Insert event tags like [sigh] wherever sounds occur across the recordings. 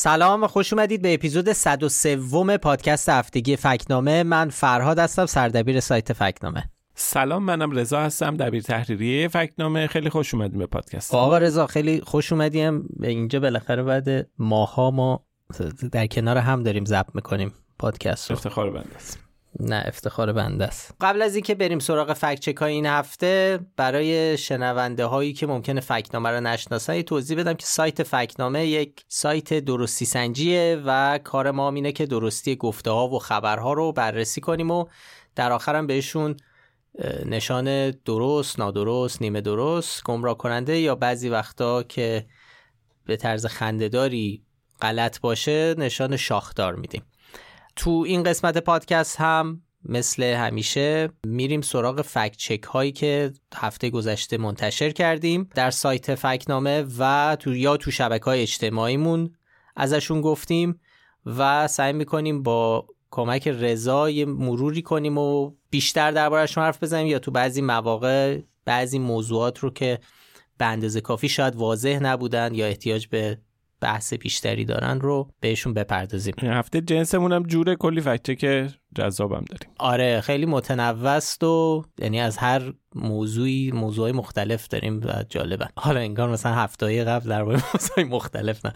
سلام و خوش اومدید به اپیزود 103 پادکست هفتگی فکنامه. من فرهاد هستم سردبیر سایت فکنامه. سلام منم رضا هستم دبیر تحریریه فکنامه. خیلی خوش اومدیم به پادکست. آقا رضا خیلی خوش اومدیم. اینجا بالاخره بعد ماها ما در کنار هم داریم ضبط می‌کنیم پادکست رو. افتخار بنده است. نه افتخار بنده است. قبل از اینکه بریم سراغ فکت چک این هفته برای شنونده هایی که ممکنه فکنامه رو نشناسن توضیح بدم که سایت فکنامه یک سایت درستی سنجیه و کار ما اینه که درستی گفته ها و خبرها رو بررسی کنیم و در آخرم بهشون نشان درست، نادرست، نیمه درست، گمراه کننده یا بعضی وقتا که به طرز خندهداری غلط باشه نشان شاخدار میدیم. تو این قسمت پادکست هم مثل همیشه میریم سراغ فکت چک هایی که هفته گذشته منتشر کردیم در سایت فکنامه و تو یا تو شبکه های اجتماعیمون ازشون گفتیم و سعی می‌کنیم با کمک رضا یه مروری کنیم و بیشتر دربارهشون حرف بزنیم یا تو بعضی مواقع بعضی موضوعات رو که به اندازه کافی شاید واضح نبودن یا احتیاج به بحث بیشتری دارن رو بهشون بپردازیم. این هفته جنسمون هم جوره کلی فکته که جذابم داریم. آره خیلی متنوع است و یعنی از هر موضوعی موضوعی مختلف داریم و جالبن حالا انگار مثلا هفته قبل در [laughs] موضوعی مختلف نه.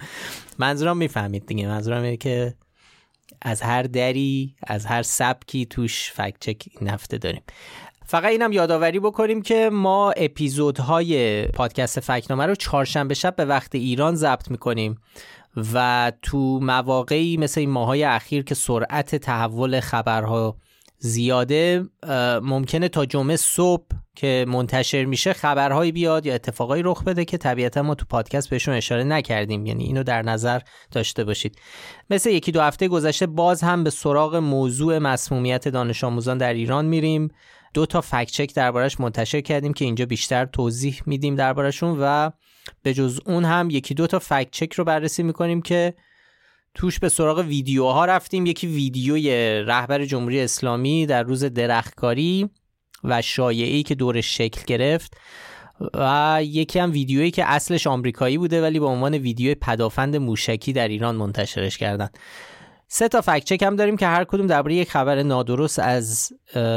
منظورم می‌فهمید دیگه. منظورم اینه که از هر دری از هر سبکی توش فکت چک این هفته داریم. فقط اینم یادآوری بکنیم که ما اپیزودهای پادکست فکنامه رو چهارشنبه شب به وقت ایران ضبط می‌کنیم و تو مواقعی مثل این ماهای اخیر که سرعت تحول خبرها زیاده ممکنه تا جمعه صبح که منتشر میشه خبرهایی بیاد یا اتفاقایی رخ بده که طبیعتا ما تو پادکست بهشون اشاره نکردیم. یعنی اینو در نظر داشته باشید. مثل یکی دو هفته گذشته باز هم به سراغ موضوع مسمومیت دانش آموزان در ایران میریم. دو تا فکت چک دربارش منتشر کردیم که اینجا بیشتر توضیح میدیم دربارشون و به جز اون هم یکی دو تا فکت چک رو بررسی می‌کنیم که توش به سراغ ویدیوها رفتیم. یکی ویدیوی رهبر جمهوری اسلامی در روز درختکاری و شایعی که دورش شکل گرفت و یکی هم ویدیویی که اصلش آمریکایی بوده ولی به عنوان ویدیو پدافند موشکی در ایران منتشرش کردن. سه تا فکت چک هم داریم که هر کدوم درباره یک خبر نادرست از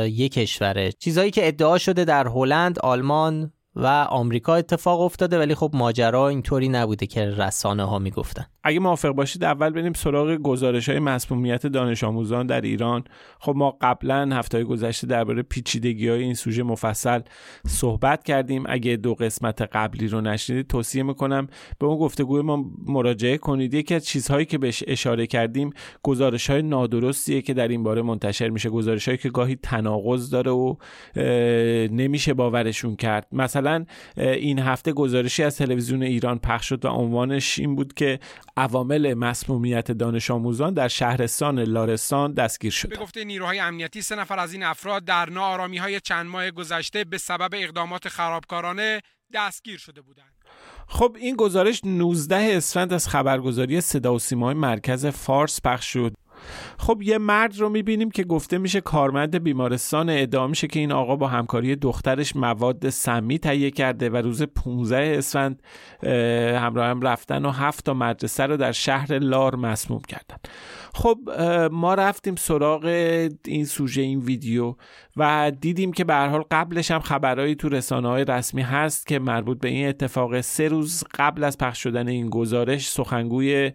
یک کشوره. چیزهایی که ادعا شده در هلند، آلمان و آمریکا اتفاق افتاده ولی خب ماجرا اینطوری نبوده که رسانه ها می‌گفتن. اگه موافق باشید اول بریم سراغ گزارش های مسمومیت دانش آموزان در ایران. خب ما قبلا هفته گذشته درباره پیچیدگی های این سوژه مفصل صحبت کردیم. اگه دو قسمت قبلی رو نشنیدید توصیه می‌کنم به اون گفتگوی ما مراجعه کنید. یکی از چیزهایی که بهش اشاره کردیم گزارش های نادرستیه که در این باره منتشر میشه. گزارش هایی که گاهی تناقض داره و نمیشه باورشون کرد. مثلا این هفته گزارشی از تلویزیون ایران پخش شد و عنوانش این بود که عوامل مسمومیت دانش آموزان در شهرستان لارستان دستگیر شد. به گفته نیروهای امنیتی سه نفر از این افراد در ناآرامی های چند ماه گذشته به سبب اقدامات خرابکارانه دستگیر شده بودند. خب این گزارش 19 اسفند از خبرگزاری صدا و سیمای مرکز فارس پخش شد خب یه مرد رو می‌بینیم که گفته میشه کارمند بیمارستان ادعا میشه که این آقا با همکاری دخترش مواد سمی تهیه کرده و روز 15 اسفند همراه هم رفتن و هفت تا مدرسه رو در شهر لار مسموم کردن. خب ما رفتیم سراغ این سوژه این ویدیو. و دیدیم که به حال قبلش هم خبرهایی تو رسانه های رسمی هست که مربوط به این اتفاق سه روز قبل از پخش شدن این گزارش سخنگوی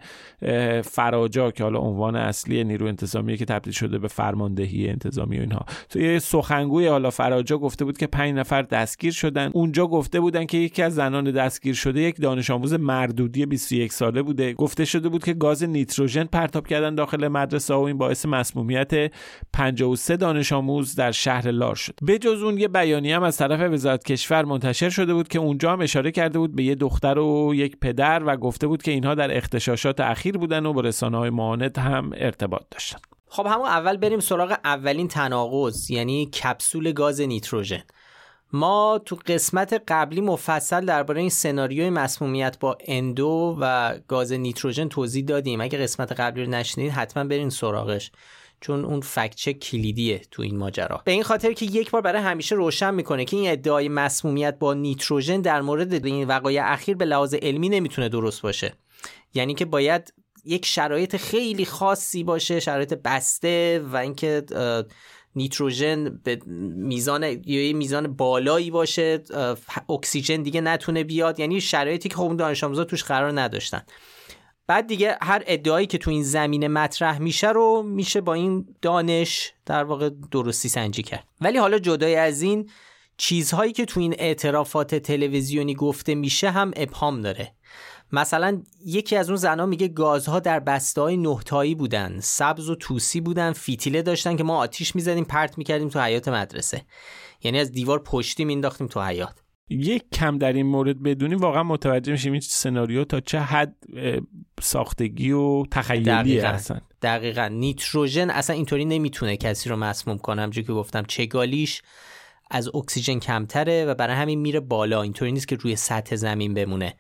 فراجا که حالا عنوان اصلی نیرو انتظامی که تبدیل شده به فرماندهی انتظامی و اینها. توی سخنگوی حالا فراجا گفته بود که پنج نفر دستگیر شدن. اونجا گفته بودن که یکی از زنان دستگیر شده یک دانش آموز مردودی 21 ساله بوده. گفته شده بود که گاز نیتروژن پرتاب کردن داخل مدرسه و این باعث مسمومیت 53 دانش آموز در شهر لار شد. به جز اون یه بیانیه هم از طرف وزارت کشور منتشر شده بود که اونجا هم اشاره کرده بود به یه دختر و یک پدر و گفته بود که اینها در اختشاشات اخیر بودن و با رسانه های معاند هم ارتباط داشتن. خب همون اول بریم سراغ اولین تناقض یعنی کپسول گاز نیتروژن. ما تو قسمت قبلی مفصل درباره این سناریوی مسمومیت با اندو و گاز نیتروژن توضیح دادیم. اگه قسمت قبلی رو نشنید حتما برین سراغش. چون اون فکچه کلیدیه تو این ماجرا. به این خاطر که یک بار برای همیشه روشن می‌کنه که این ادعای مسمومیت با نیتروژن در مورد این وقایع اخیر به لحاظ علمی نمی‌تونه درست باشه. یعنی که باید یک شرایط خیلی خاصی باشه شرایط بسته و اینکه نیتروژن به میزان یا میزان بالایی باشه اکسیژن دیگه نتونه بیاد. یعنی شرایطی که خب دانش آموزا توش قرار نداشتن. بعد دیگه هر ادعایی که تو این زمینه مطرح میشه رو میشه با این دانش در واقع درستی سنجی کرد. ولی حالا جدای از این چیزهایی که تو این اعترافات تلویزیونی گفته میشه هم ابهام داره. مثلا یکی از اون زنها میگه گازها در بسته های نهتایی بودن سبز و توسی بودن فیتیله داشتن که ما آتیش می‌زدیم پرت می‌کردیم تو حیات مدرسه. یعنی از دیوار پشتی مینداختیم تو حیات یک کم در این مورد بدونیم واقعا متوجه میشیم این سناریو تا چه حد ساختگی و تخیلی هستن دقیقا. نیتروژن اصلا اینطوری نمی‌تونه کسی رو مسموم کنه. همجور که گفتم چگالیش از اکسیژن کمتره و برای همین میره بالا. اینطوری نیست که روی سطح زمین بمونه.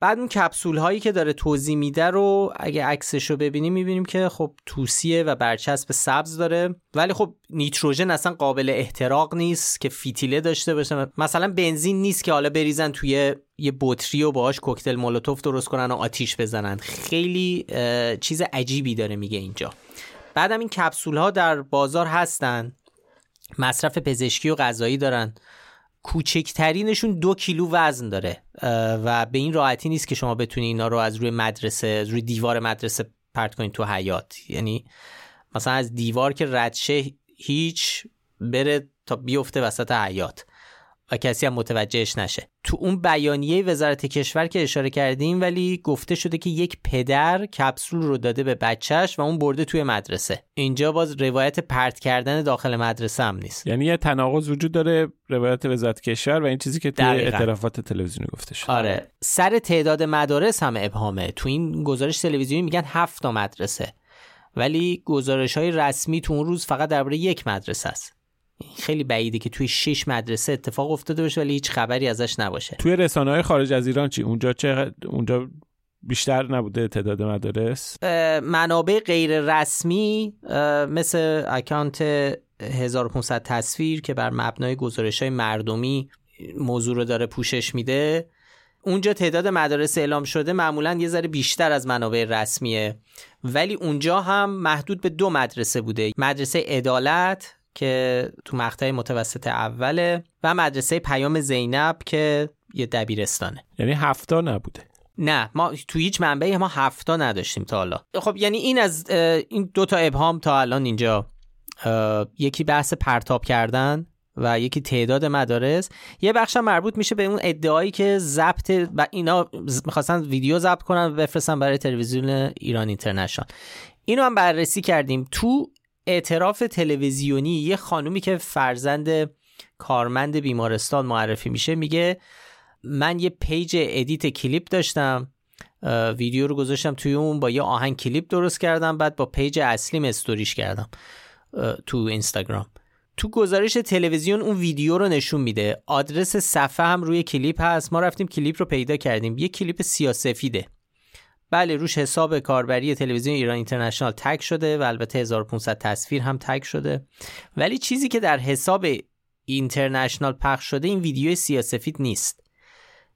بعد اون کپسول هایی که داره توضیح میده رو اگه عکسش رو ببینیم می‌بینیم که خب توسیه و برچسب سبز داره. ولی خب نیتروژن اصلا قابل احتراق نیست که فیتیله داشته باشه. مثلا بنزین نیست که حالا بریزن توی یه بطری و باهاش کوکتل مولوتوف درست کنن و آتیش بزنن. خیلی چیز عجیبی داره میگه اینجا. بعدم این کپسول ها در بازار هستن. مصرف پزشکی و غذایی دارن. کوچکترینشون دو کیلو وزن داره و به این راحتی نیست که شما بتونی اینا رو از روی مدرسه از روی دیوار مدرسه پرت کنید تو حیات یعنی مثلا از دیوار که ردشه هیچ بره تا بیفته وسط حیات و کسی هم متوجهش نشه. تو اون بیانیه وزارت کشور که اشاره کردیم ولی گفته شده که یک پدر کپسول رو داده به بچهش و اون برده توی مدرسه. اینجا باز روایت پرت کردن داخل مدرسه هم نیست. یعنی یه تناقض وجود داره روایت وزارت کشور و این چیزی که توی اعترافات تلویزیونی گفته شده. آره. سر تعداد مدارس هم ابهامه. تو این گزارش تلویزیونی میگن هفت مدرسه. ولی گزارش های رسمی تو اون روز فقط درباره یک مدرسه است. خیلی بعیده که توی شش مدرسه اتفاق افتاده باشه ولی هیچ خبری ازش نباشه. توی رسانه های خارج از ایران چی؟ اونجا چه اونجا بیشتر نبوده تعداد مدارس؟ منابع غیر رسمی مثل اکانت 1500 تصویر که بر مبنای گزارش های مردمی موضوع رو داره پوشش میده. اونجا تعداد مدارس اعلام شده معمولا یه ذره بیشتر از منابع رسمیه. ولی اونجا هم محدود به دو مدرسه بوده. مدرسه عدالت که تو مقطع متوسط اوله و مدرسه پیام زینب که یه دبیرستانه. یعنی هفتا نبوده. نه ما تو هیچ منبعی ما هفتا نداشتیم تا حالا. خب یعنی این از این دو تا ابهام تا الان اینجا یکی بحث پرتاب کردن و یکی تعداد مدارس. یه بخش مربوط میشه به اون ادعایی که ضبط و اینا می‌خواستن ویدیو ضبط کنن و بفرستن برای تلویزیون ایران اینترنشنال. اینو هم بررسی کردیم. تو اعتراف تلویزیونی یه خانومی که فرزند کارمند بیمارستان معرفی میشه میگه من یه page edit کلیپ داشتم ویدیو رو گذاشتم توی اون با یه آهنگ کلیپ درست کردم بعد با page اصلیم استوریش کردم تو اینستاگرام. تو گزارش تلویزیون اون ویدیو رو نشون میده. آدرس صفحه هم روی کلیپ هست. ما رفتیم کلیپ رو پیدا کردیم. یه کلیپ سیاسفیده. بله روش حساب کاربری تلویزیون ایران اینترنشنال تگ شده و البته 1500 تصویر هم تگ شده. ولی چیزی که در حساب اینترنشنال پخش شده این ویدیو سیاسفید نیست.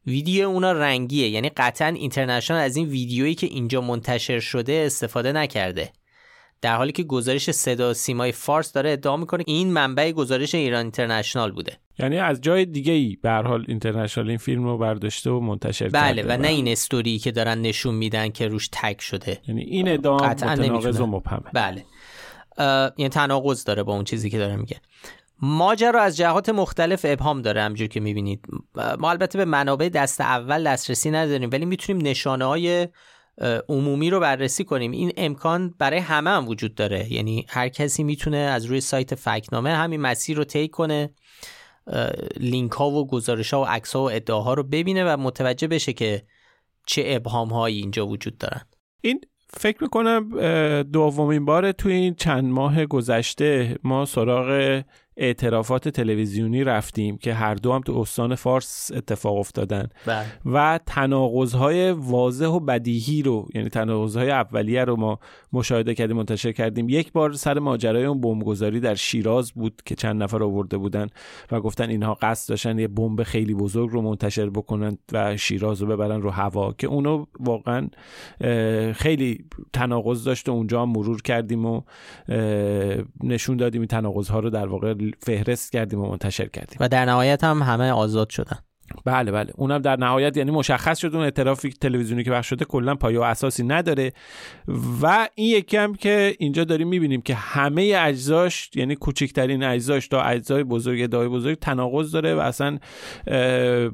ویدیو اونا رنگیه یعنی قطعا اینترنشنال از این ویدیویی که اینجا منتشر شده استفاده نکرده. در حالی که گزارش صدا سیمای فارس داره ادعا می‌کنه این منبع گزارش ایران اینترنشنال بوده. یعنی از جای دیگه ای به حال اینترنشنال این فیلم رو برداشته و منتشر بله و نه این استوری که دارن نشون میدن که روش تگ شده. یعنی این ادعا متناقض و مبهمه. بله. یعنی تناقض داره با اون چیزی که داره میگه. ماجرا از جهات مختلف ابهام داره همجور که می‌بینید. ما البته به منابع دست اول دسترسی نداریم ولی می‌تونیم نشانه های عمومی رو بررسی کنیم. این امکان برای همه هم وجود داره. یعنی هر کسی می‌تونه از روی سایت فکنامه همین مسیر رو طی کنه لینک ها و گزارش ها و عکس ها و ادعاها رو ببینه و متوجه بشه که چه ابهام هایی اینجا وجود دارن. این فکر می‌کنم دومین بار تو این چند ماه گذشته ما سراغ اعترافات تلویزیونی رفتیم که هر دو هم تو استان فارس اتفاق افتادن. بله. و تناقض‌های واضح و بدیهی رو یعنی تناقض‌های اولیه رو ما مشاهده کردیم منتشر کردیم. یک بار سر ماجرای اون بمبگذاری در شیراز بود که چند نفر آورده بودن و گفتن اینها قصد داشتن یه بمب خیلی بزرگ رو منتشر بکنن و شیراز رو ببرن رو هوا که اونو واقعا خیلی تناقض داشت و اونجا هم مرور کردیم و نشون دادیم. این رو در واقع فهرست کردیم و منتشر کردیم. و در نهایت هم همه آزاد شدن. بله بله. اونم در نهایت یعنی مشخص شد اون اعترافی تلویزیونی که بخش شده کلا پایه و اساسی نداره. و این یکی هم که اینجا داریم می‌بینیم که همه اجزاش یعنی کوچکترین اجزاش تا اجزای بزرگ ادعای بزرگ تناقض داره و اصلا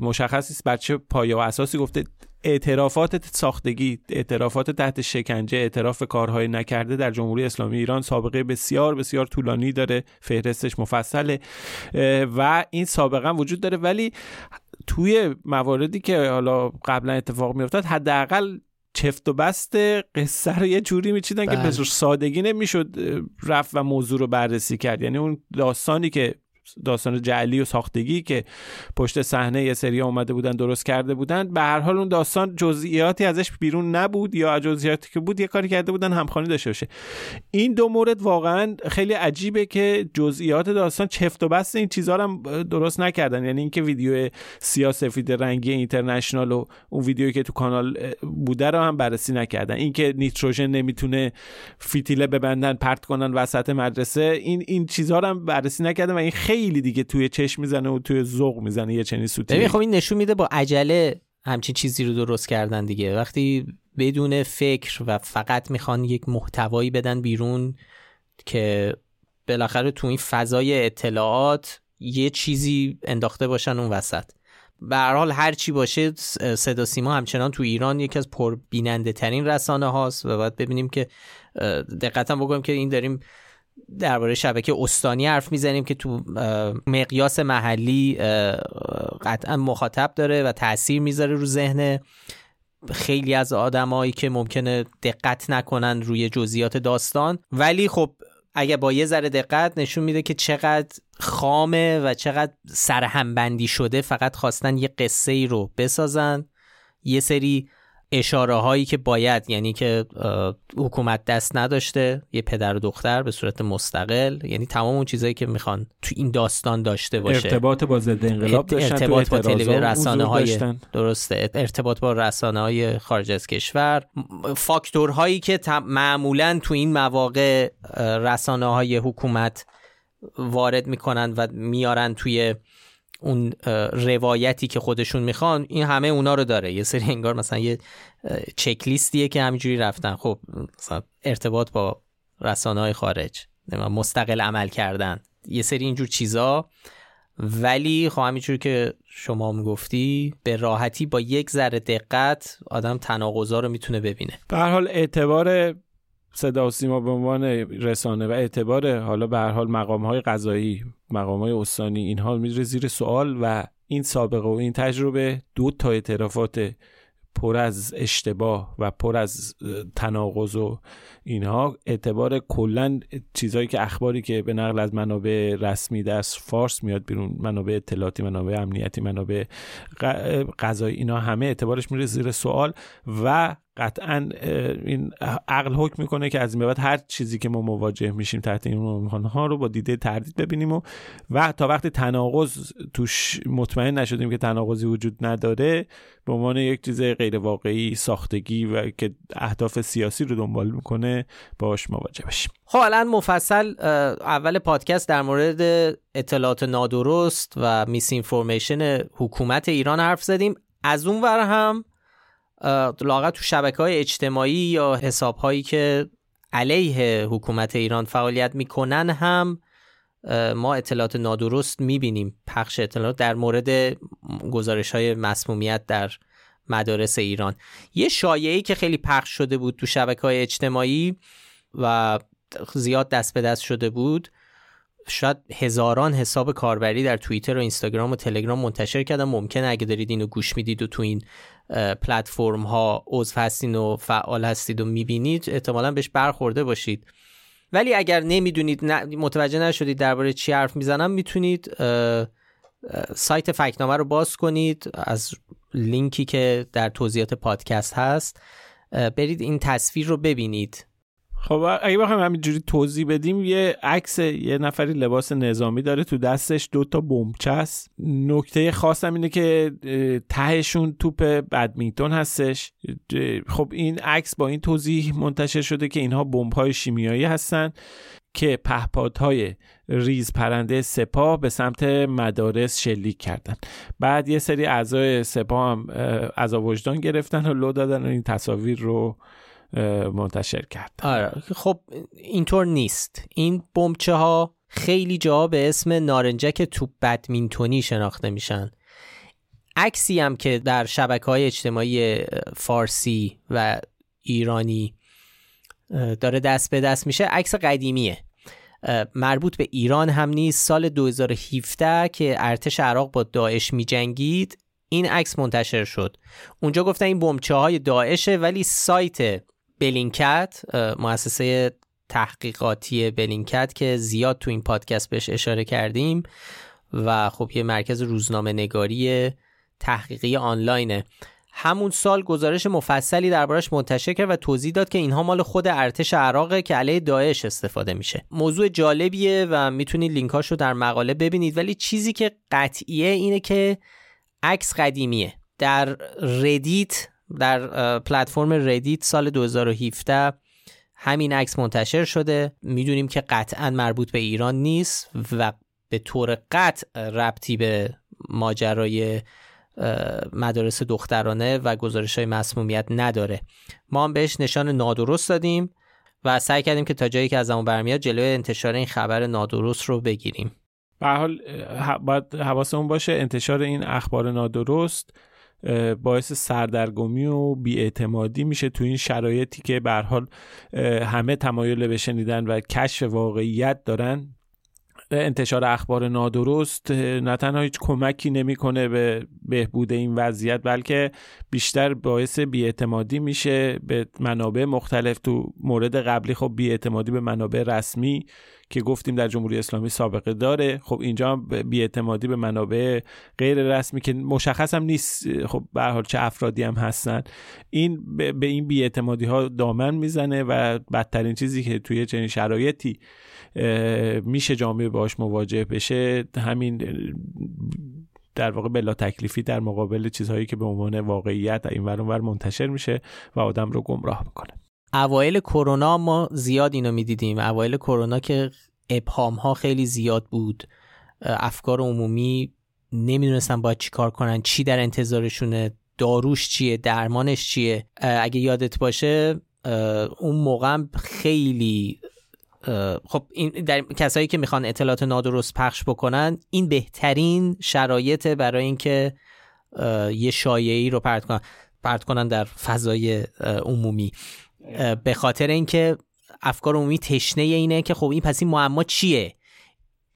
مشخص نیست بچه پایه و اساسی گفته اعترافات ساختگی اعترافات تحت شکنجه اعتراف کارهای نکرده در جمهوری اسلامی ایران سابقه بسیار بسیار طولانی داره فهرستش مفصله و این سابقه وجود داره. ولی توی مواردی که حالا قبلا اتفاق میافتاد حداقل چفت و بست قصه رو یه جوری میچیدن که به سادگی نمی‌شد رفت و موضوع رو بررسی کرد. یعنی اون داستانی که داستان جعلی و ساختگی که پشت صحنه یه سری اومده بودن درست کرده بودن. به هر حال اون داستان جزئیاتی ازش بیرون نبود یا جزئیاتی که بود یه کاری کرده بودن همخوانی داشته باشه. این دو مورد واقعا خیلی عجیبه که جزئیات داستان چفت و بست این چیزها هم درست نکردن. یعنی اینکه ویدیو سیاسفید رنگی اینترنشنال و اون ویدیویی که تو کانال بوده رو هم بررسی نکردن. اینکه نیتروژن نمی‌تونه فیتیله ببندن پرت کنن وسط مدرسه این این چیزها رو هم بررسی نکردن و این خیلی خیلی دیگه توی چشم می‌زنه و توی ذوق می‌زنه یه چنین سوتی. ببین خب این نشون میده با عجله همچین چیزی رو درست کردن دیگه. وقتی بدون فکر و فقط می‌خوان یک محتوایی بدن بیرون که بالاخره تو این فضای اطلاعات یه چیزی انداخته باشن اون وسط. به هر حال هر چی باشه صدا سیما همچنان تو ایران یکی از پربیننده ترین رسانه هاست و باید ببینیم که دقتا بگم که این داریم درباره شبکه استانی حرف می‌زنیم که تو مقیاس محلی قطعا مخاطب داره و تاثیر می‌ذاره رو ذهن خیلی از آدمایی که ممکنه دقت نکنن روی جزئیات داستان. ولی خب اگه با یه ذره دقت نشون میده که چقدر خامه و چقدر سرهمبندی شده فقط خواستن یه قصه ای رو بسازن یه سری اشاره هایی که باید یعنی که حکومت دست نداشته یه پدر و دختر به صورت مستقل یعنی تمام اون چیزهایی که می‌خوان تو این داستان داشته باشه. ارتباط با ضد انقلاب داشتن ارتباط با تلویزیون رسانه های درسته. ارتباط با رسانه های خارج از کشور. فاکتورهایی که معمولا تو این مواقع رسانه های حکومت وارد می‌کنن و میارن توی اون روایتی که خودشون می‌خوان این همه اونا رو داره. یه سری انگار مثلا یه چک لیستیه که همینجوری رفتن. خب مثلا ارتباط با رسانه های خارج مستقل عمل کردن یه سری اینجور چیزا. ولی خب همینجور که شما می‌گفتی به راحتی با یک ذره دقت آدم تناقضا رو می‌تونه ببینه. به حال اعتبار صدا و سیما به عنوان رسانه و اعتبار حالا به هر حال مقام های قضایی مقام های استانی اینها میره زیر سوال و این سابقه و این تجربه دو تا اعترافات پر از اشتباه و پر از تناقض و اینها. اعتبار کلا چیزهایی که اخباری که به نقل از منابع رسمی دست فارس میاد بیرون منابع اطلاعاتی منابع امنیتی منابع قضایی اینا همه اعتبارش میره زیر سوال و قطعا این عقل حکم می‌کنه که از این بعد هر چیزی که ما مواجه میشیم تحت این عنوان ها رو با دیده تردید ببینیم و و تا وقتی تناقض توش مطمئن نشدیم که تناقضی وجود نداره به عنوان یک چیز غیر واقعی ساختگی و که اهداف سیاسی رو دنبال می‌کنه باش مواجه بشیم. خب الان مفصل اول پادکست در مورد اطلاعات نادرست و میس حکومت ایران حرف زدیم. از اون ور هم لاغت تو شبکه های اجتماعی یا حساب هایی که علیه حکومت ایران فعالیت می‌کنن هم ما اطلاعات نادرست می‌بینیم. پخش اطلاعات در مورد گزارش های مسمومیت در مدارس ایران. یه شایعی که خیلی پخش شده بود تو شبکه های اجتماعی و زیاد دست به دست شده بود شاید هزاران حساب کاربری در توییتر و اینستاگرام و تلگرام منتشر کردن. ممکنه اگه دارید اینو گوش می‌دید و تو این پلتفرم ها عضو هستین و فعال هستید و می‌بینید احتمالا بهش برخورده باشید. ولی اگر نمی‌دونید متوجه نشدید درباره چی حرف می‌زنم می‌تونید سایت فکنامه رو باز کنید. از لینکی که در توضیحات پادکست هست برید این تصویر رو ببینید. خب اگه بخوایم همینجوری توضیح بدیم یه عکس یه نفری لباس نظامی داره تو دستش دو تا بمبچه است. نکته خاصم اینه که تهشون توپ بدمینتون هستش. خب این عکس با این توضیح منتشر شده که اینها بمب های شیمیایی هستن که پهپادهای ریز پرنده سپاه به سمت مدارس شلیک کردن. بعد یه سری اعضای سپاه هم از وجدان گرفتن و لو دادن و این تصاویر رو منتشر کرد. آره خب اینطور نیست. این بمبچه ها خیلی جا به اسم نارنجک توپ بدمینتونی شناخته میشن. عکسی هم که در شبکه های اجتماعی فارسی و ایرانی داره دست به دست میشه عکس قدیمیه. مربوط به ایران هم نیست. سال 2017 که ارتش عراق با داعش میجنگید این عکس منتشر شد. اونجا گفتن این بمچه های داعشه ولی سایت بلینکت مؤسسه تحقیقاتی بلینکت که زیاد تو این پادکست بهش اشاره کردیم و خب یه مرکز روزنامه نگاری تحقیقی آنلاینه. همون سال گزارش مفصلی دربارش منتشر کرد و توضیح داد که اینها مال خود ارتش عراقه که علیه داعش استفاده میشه. موضوع جالبیه و می‌تونید لینکاش رو در مقاله ببینید ولی چیزی که قطعیه اینه که عکس قدیمیه. در ردیت در پلتفرم ردیت سال 2017 همین عکس منتشر شده. می‌دونیم که قطعا مربوط به ایران نیست و به طور قطع ربطی به ماجرای مدارس دخترانه و گزارش های مسمومیت نداره. ما هم بهش نشان نادرست دادیم و سعی کردیم که تا جایی که از اون برمیاد جلوی انتشار این خبر نادرست رو بگیریم. به حال باید حواسمون باشه انتشار این اخبار نادرست باعث سردرگمی و بیاعتمادی میشه تو این شرایطی که به حال همه تمایل به شنیدن و کشف واقعیت دارن. انتشار اخبار نادرست نه تنها هیچ کمکی نمی‌کنه به بهبود این وضعیت بلکه بیشتر باعث بیاعتمادی میشه به منابع مختلف. تو مورد قبلی خب بیاعتمادی به منابع رسمی که گفتیم در جمهوری اسلامی سابقه داره. خب اینجا بیاعتمادی به منابع غیر رسمی که مشخص هم نیست خب به حال چه افرادی هم هستن. این به این بیاعتمادی ها دامن می‌زنه و بدترین چیزی که توی چنین شرایطی میشه جامعه باش مواجه بشه. همین در واقع بلا تکلیفی در مقابل چیزهایی که به عنوان واقعیت این ور منتشر میشه و آدم رو گمراه می‌کنه. اوایل کرونا ما زیاد اینو می‌دیدیم. اوایل کرونا که ابهام ها خیلی زیاد بود. افکار عمومی نمی‌دونستن باید چی کار کنن چی در انتظارشونه داروش چیه درمانش چیه. اگه یادت باشه اون موقع خیلی خب این در کسایی که می‌خوان اطلاعات نادرست پخش بکنن این بهترین شرایط برای اینکه یه شایعی رو پرت کنن پرت کنن در فضای عمومی. به خاطر اینکه افکار عمومی تشنه اینه که خب این پس این معما چیه؟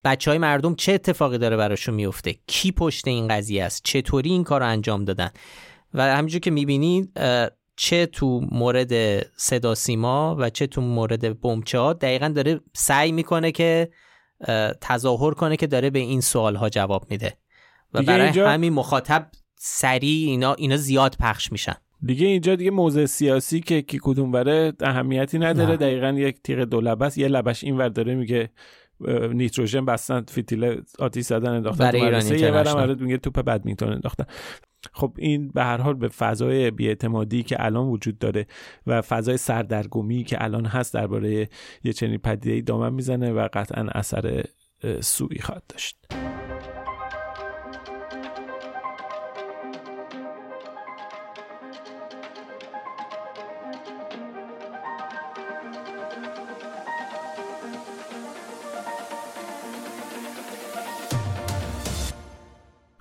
بچه های مردم چه اتفاقی داره براشون میفته؟ کی پشت این قضیه است؟ چطوری این کار رو انجام دادن؟ و همینجور که می‌بینید چه تو مورد صدا سیما و چه تو مورد بمچه ها دقیقا داره سعی می‌کنه که تظاهر کنه که داره به این سوال ها جواب میده. و برای همین مخاطب سریع اینا اینا زیاد پخش میشن. دیگه اینجا دیگه موضع سیاسی که کی کدوم بره اهمیتی نداره. نه. دقیقا یک تیغ دو لبه یه لبش این ور داره میگه نیتروژن بستن فیتیل آتیش زدن انداختن برای ایرانی یه ورم میگه توپ بدمینتون انداختن. خب این به هر حال به فضای بیاعتمادی که الان وجود داره و فضای سردرگمی که الان هست درباره یه چنین پدیده دامن می‌زنه و قطعا اثر سوئی خواهد داشت.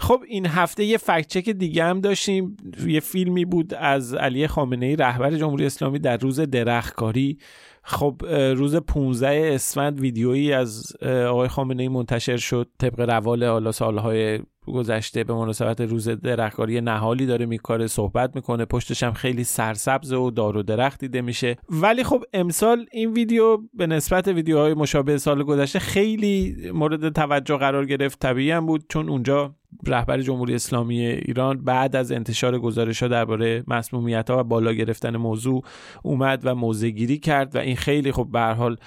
خب این هفته یه فکت چک دیگه هم داشتیم. یه فیلمی بود از علی خامنه ای رهبر جمهوری اسلامی در روز درختکاری. خب روز 15 اسفند ویدیویی از آقای خامنه ای منتشر شد. طبق روال حالا سالهای گذشته به مناسبت روز درختکاری نهالی داره میکاره صحبت می‌کنه. پشتش هم خیلی سرسبز و دار و درخت دیده میشه. ولی خب امسال این ویدیو به نسبت ویدیوهای مشابه سال گذشته خیلی مورد توجه قرار گرفت. طبیعی هم بود چون اونجا رهبر جمهوری اسلامی ایران بعد از انتشار گزارش ها درباره مسمومیت ها و بالا گرفتن موضوع اومد و موضع گیری کرد و این خیلی خب به حال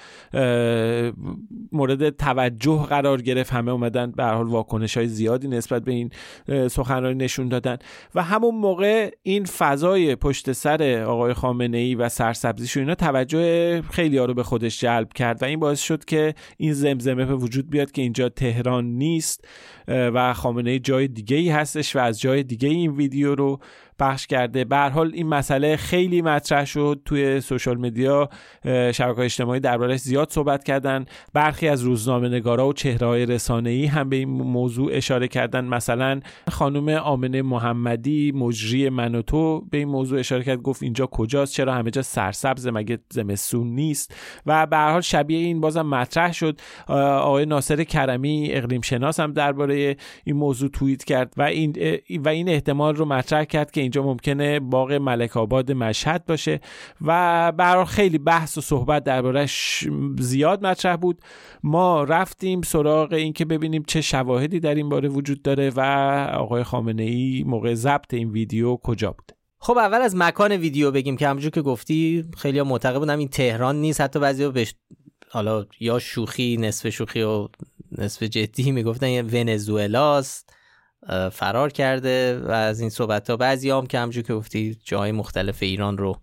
مورد توجه قرار گرفت. همه اومدن به حال واکنش های زیادی نسبت به این سخنرانی نشون دادن. و همون موقع این فضای پشت سر آقای خامنه ای و سرسبزیش و اینا توجه خیلی ها رو به خودش جلب کرد و این باعث شد که این زمزمه به وجود بیاد که اینجا تهران نیست و خامنه جای دیگه ای هستش و از جای دیگه این ویدیو رو پخش کرده. به حال این مسئله خیلی مطرح شد توی سوشال مدیا شبکه اجتماعی دربارش زیاد صحبت کردن. برخی از روزنامه نگارا و چهره های رسانه ای هم به این موضوع اشاره کردن. مثلا خانم آمنه محمدی مجری منوتو به این موضوع اشاره کرد. گفت اینجا کجاست؟ چرا همه جا سرسبز مگه زمستون نیست؟ و به حال شبیه این بازم مطرح شد. آقای ناصر کرمی اقلیم شناس هم درباره این موضوع توییت کرد و این و این احتمال رو مطرح کرد که اینجا ممکنه باغ ملک آباد مشهد باشه. و برای خیلی بحث و صحبت دربارش زیاد مطرح بود. ما رفتیم سراغ اینکه ببینیم چه شواهدی در این باره وجود داره و آقای خامنه ای موقع ضبط این ویدیو کجا بود؟ خب اول از مکان ویدیو بگیم که همونجور که گفتی خیلی معتقد بودم این تهران نیست. حتی بعضی بهش حالا یا شوخی نصف شوخی و نصف جدی می‌گفتن یه ونزوئلاست. فرار کرده و از این صحبت ها بعضی هم که همجور که گفتی جای مختلف ایران رو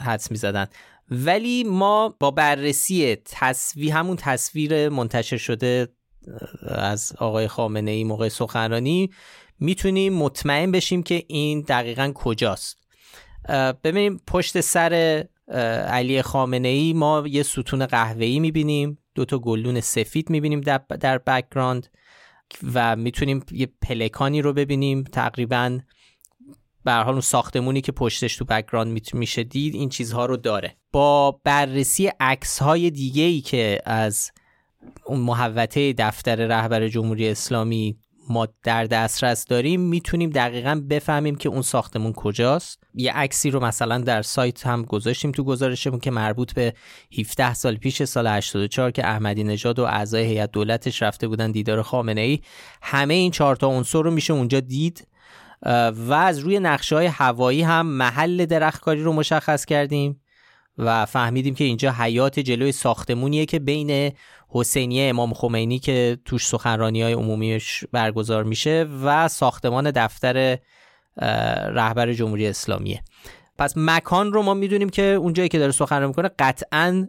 حدس می زدن ولی ما با بررسی تصویر همون تصویر منتشر شده از آقای خامنه ای موقع سخنرانی می‌تونیم مطمئن بشیم که این دقیقا کجاست. ببینیم پشت سر علی خامنه ای ما یه ستون قهوه‌ای می‌بینیم دو تا گلدون سفید می‌بینیم در, در و می‌تونیم یه پلکانی رو ببینیم. تقریبا به حال اون ساختمونی که پشتش تو background میشه دید این چیزها رو داره. با بررسی عکس های دیگه ای که از اون محوطه دفتر رهبر جمهوری اسلامی ما در دسترس داریم می‌تونیم دقیقا بفهمیم که اون ساختمون کجاست. یه عکسی رو مثلا در سایت هم گذاشتیم تو گزارشمون که مربوط به 17 سال پیش سال 84 که احمدی نژاد و اعضای هیئت دولتش رفته بودن دیدار خامنه ای همه این چهار تا عنصر رو میشه اونجا دید. و از روی نقشه های هوایی هم محل درختکاری رو مشخص کردیم و فهمیدیم که اینجا حیات جلوی ساختمونیه که بین حسینیه امام خمینی که توش سخنرانی های عمومیش برگزار میشه و ساختمان دفتر رهبر جمهوری اسلامیه. پس مکان رو ما می‌دونیم که اونجایی که داره سخنرانی می‌کنه قطعا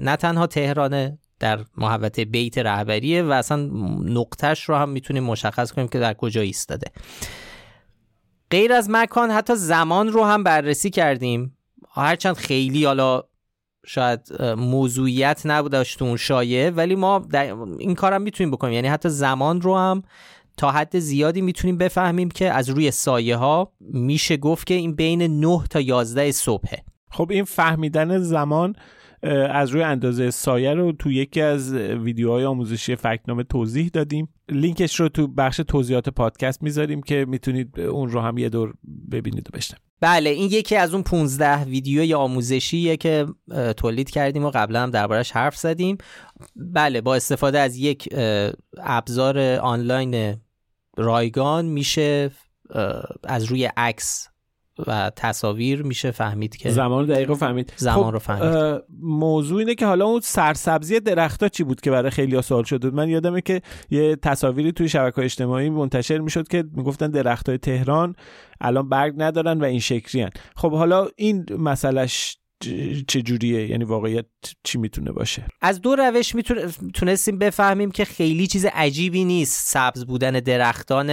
نه تنها تهرانه در محوطه بیت رهبریه و اصلا نقطهش رو هم می‌تونیم مشخص کنیم که در کجا ایستاده. غیر از مکان حتی زمان رو هم بررسی کردیم. هرچند خیلی حالا شاید موضوعیت نبودش اون شایعه ولی ما این کارم می‌تونیم بکنیم. یعنی حتی زمان رو هم تا حد زیادی می‌تونیم بفهمیم که از روی سایه ها میشه گفت که این بین 9 تا 11 صبحه. خب این فهمیدن زمان از روی اندازه سایه رو تو یکی از ویدیوهای آموزشی فکنامه توضیح دادیم. لینکش رو تو بخش توضیحات پادکست می‌ذاریم که می‌تونید اون رو هم یه دور ببینید و بشنوید. بله این یکی از اون 15 ویدیوی آموزشیه که تولید کردیم و قبلا هم دربارش حرف زدیم. بله با استفاده از یک ابزار آنلاین رایگان میشه از روی عکس و تصاویر میشه فهمید که زمان دقیق فهمید. زمان خب، رو فهمید. موضوع اینه که حالا اون سرسبزی درختها چی بود که برای خیلی سوال شده من یادمه که یه تصاویری توی شبکه اجتماعی منتشر می‌شد که می‌گفتن درختای تهران الان برگ ندارن و این شکلی هن. خب حالا این مسئلهش چه جوریه؟ یعنی واقعیت چی می‌تونه باشه؟ از دو روش می‌تونستیم بفهمیم که خیلی چیز عجیبی نیست. سبز بودن درختان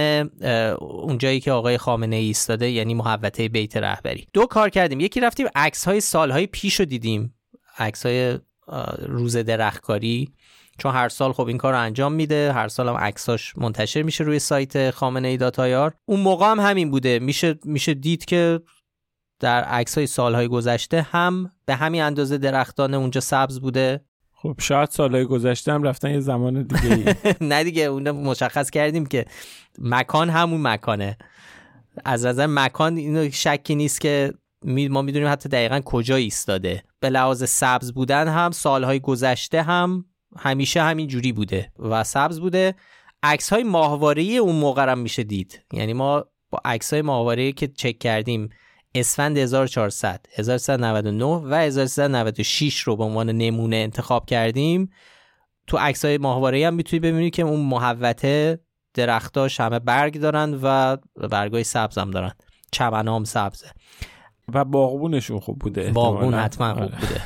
اونجایی که آقای خامنه ای ایستاده یعنی محوطه بیت رهبری. دو کار کردیم. یکی رفتیم عکس های سالهای پیش رو دیدیم. عکس های روز درختکاری. چون هر سال خب این کار رو انجام میده. هر سال هم عکساش منتشر میشه روی سایت خامنه ای داتایار. اون موقع هم همین بوده. میشه میشه دید که در عکس های سالهای گذشته هم به همین اندازه درختان اونجا سبز بوده؟ خب شاید سالهای گذشته هم رفتن یه زمان دیگه [laughs] نه دیگه اون مشخص کردیم که مکان همون مکانه. از نظر مکان اینو شکی نیست که ما می‌دونیم حتی دقیقا کجا ایستاده. به لحاظ سبز بودن هم سالهای گذشته هم همیشه همین جوری بوده و سبز بوده. عکس های ماهواره اون موقع هم میشه دید. یعنی ما با عکس های ماهواره که چک کردیم اسفند 1400 1399 و 1396 رو به عنوان نمونه انتخاب کردیم. تو عکس های ماهواره هم می‌تونی ببینید که اون محوته درختاش همه برگ دارن و برگای سبز هم دارن. چمن هم سبزه. و باغبونشون خوب بوده باغبون حتما خوب آره. بوده.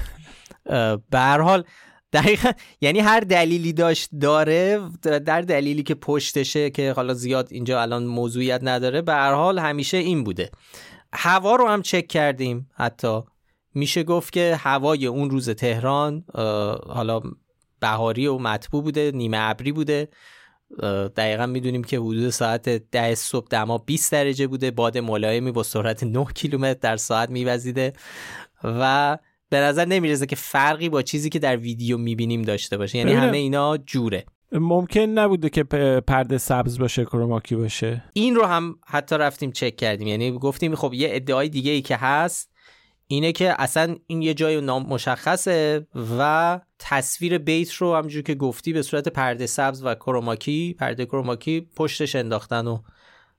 به هر حال دقیقا یعنی هر دلیلی داشت داره در دلیلی که پشتشه که حالا زیاد اینجا الان موضوعیت نداره به هر حال همیشه این بوده. هوا رو هم چک کردیم حتی. میشه گفت که هوای اون روز تهران حالا بهاری و مطبوع بوده نیمه ابری بوده. دقیقا می‌دونیم که حدود ساعت ده صبح دما 20 درجه بوده. باد ملایمی با سرعت 9 کیلومتر در ساعت میوزیده. و به نظر نمی‌رسه که فرقی با چیزی که در ویدیو می‌بینیم داشته باشه. یعنی همه اینا جوره. ممکن نبوده که پرده سبز باشه کروماکی باشه. این رو هم حتی رفتیم چک کردیم. یعنی گفتیم خب یه ادعای دیگه ای که هست اینه که اصلا این یه جای نام مشخصه و تصویر بیت رو همجور که گفتی به صورت پرده سبز و کروماکی پرده کروماکی پشتش انداختن و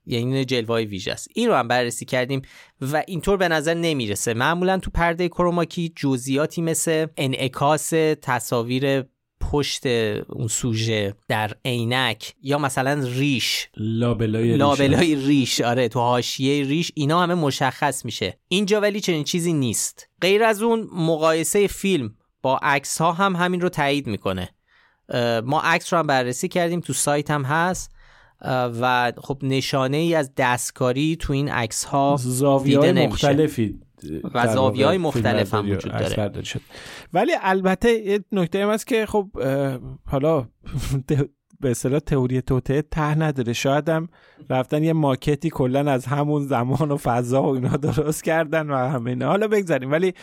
یعنی جلوه ویژه است. این رو هم بررسی کردیم و اینطور به نظر نمی‌رسه. معمولا تو پرده کروماکی جزئیاتی مثل انعکاس تصاویر پشت اون سوژه در عینک یا مثلا ریش. لابلای لابلای ریش آره تو حاشیه ریش اینا همه مشخص میشه. اینجا ولی چنین چیزی نیست. غیر از اون مقایسه فیلم با عکس ها هم همین رو تایید می‌کنه. ما عکس رو هم بررسی کردیم تو سایت هم هست. و خب نشانه ای از دستکاری تو این عکس ها دیده نمیشه. مختلفی. زاویه های مختلف هم وجود داره. شد. ولی البته یه نکته هم هست که خب حالا [laughs] به اصطلاح تئوری توته ته نداره. شاید هم رفتن یه ماکتی کلا از همون زمان و فضا و اینا درست کردن و همه حالا بگذاریم. ولی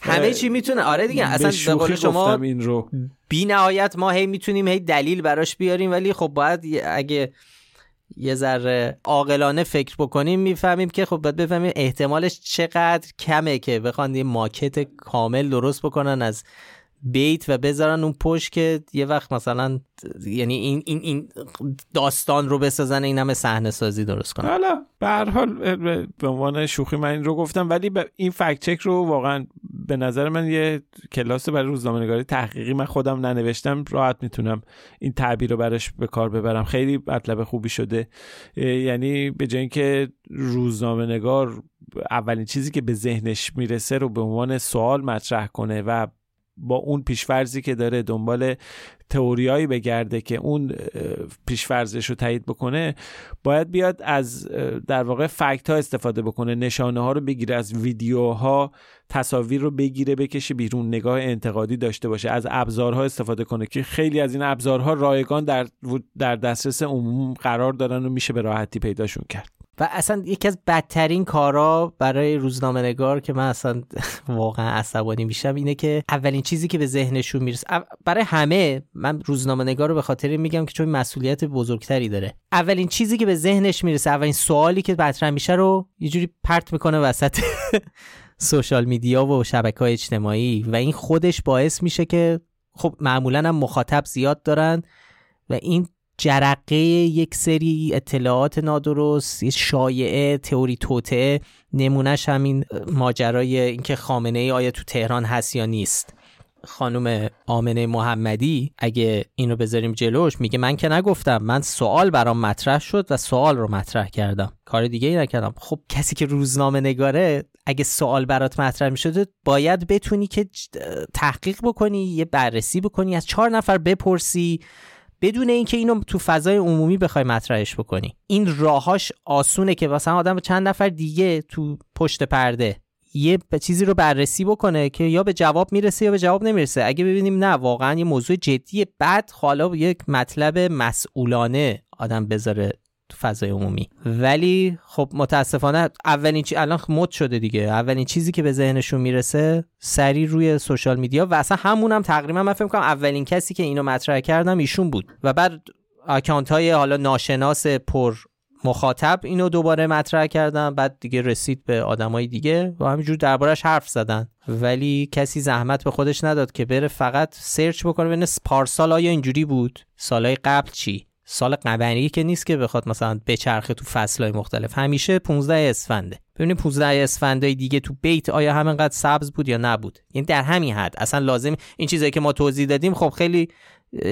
همه چی می‌تونه. آره دیگه اصلا به شما این رو. بی نهایت ما هی می‌تونیم هی دلیل براش بیاریم ولی خب باید اگه یه ذره عاقلانه فکر بکنیم می‌فهمیم که خب باید بفهمیم احتمالش چقدر کمه که بخوان یه ماکت کامل درست بکنن از بیت و بذارن اون پشت که یه وقت مثلا یعنی این این این داستان رو بسازن این همه صحنه سازی درست کنن. حالا به هر حال به عنوان شوخی من این رو گفتم ولی این فکت چک رو واقعا به نظر من یه کلاس برای روزنامه‌نگاری تحقیقی من خودم ننوشتم راحت می‌تونم این تعبیر رو براش به کار ببرم. خیلی مطلب خوبی شده. یعنی به جای اینکه روزنامه‌نگار اولین چیزی که به ذهنش می‌رسه رو به عنوان سوال مطرح کنه و با اون پیشفرزی که داره دنبال تئوریایی بگرده که اون پیشفرزش رو تایید بکنه باید بیاد از در واقع فکت ها استفاده بکنه نشانه ها رو بگیره از ویدیوها تصاویر رو بگیره بکشه بیرون نگاه انتقادی داشته باشه از ابزارها استفاده کنه که خیلی از این ابزارها رایگان در در دسترس عموم قرار دارن و میشه به راحتی پیداشون کرد. و اصلا یکی از بدترین کارا برای روزنامه نگار که من اصلا [laughs] واقعا عصبانی میشم اینه که اولین چیزی که به ذهنشون می‌رسه برای همه من روزنامه نگار رو به خاطر میگم که چون مسئولیت بزرگتری داره. اولین چیزی که به ذهنش می‌رسه اولین سوالی که مطرح میشه رو یه جوری پرت می‌کنه وسط [laughs] سوشال میدیا و شبکه های اجتماعی و این خودش باعث میشه که خب معمولا هم مخاطب زیاد دارن و این جرقه یک سری اطلاعات نادرست شایعه تئوری توته. نمونهش همین ماجرای اینکه خامنه ای آیا تو تهران هست یا نیست. خانم آمنه محمدی اگه اینو بذاریم جلوش میگه من که نگفتم من سوال برام مطرح شد و سوال رو مطرح کردم. کار دیگه ای نکردم. خب کسی که روزنامه نگاره اگه سوال برات مطرح می‌شده باید بتونی که تحقیق بکنی یه بررسی بکنی از چهار نفر بپرسی. بدون اینکه اینو تو فضای عمومی بخوای مطرحش بکنی. این راهاش آسونه که مثلا آدم چند نفر دیگه تو پشت پرده یه چیزی رو بررسی بکنه که یا به جواب می‌رسه یا به جواب نمی‌رسه. اگه ببینیم نه واقعا یه موضوع جدی. بعد حالا یک مطلب مسئولانه آدم بذاره فضای عمومی. ولی خب متاسفانه اولین چی الان مد شده دیگه. اولین چیزی که به ذهنشون می‌رسه سری روی سوشال میدیا و اصلا همونم هم تقریبا من فکر کنم اولین کسی که اینو مطرح کردم ایشون بود. و بعد اکانت های حالا ناشناس پر مخاطب اینو دوباره مطرح کردن بعد دیگه رسید به آدمای دیگه و همینجور دربارش حرف زدن. ولی کسی زحمت به خودش نداد که بره فقط سرچ بکنه ببینه پارسال آیا اینجوری بود؟ سالهای قبل چی؟ سال قبلی که نیست که بخواد مثلا بچرخه تو فصلهای مختلف. همیشه 15 اسفنده. ببینیم 15 اسفندای دیگه تو بیت آیا همینقدر سبز بود یا نبود؟ یعنی در همین حد. اصلا لازم این چیزایی که ما توضیح دادیم خب خیلی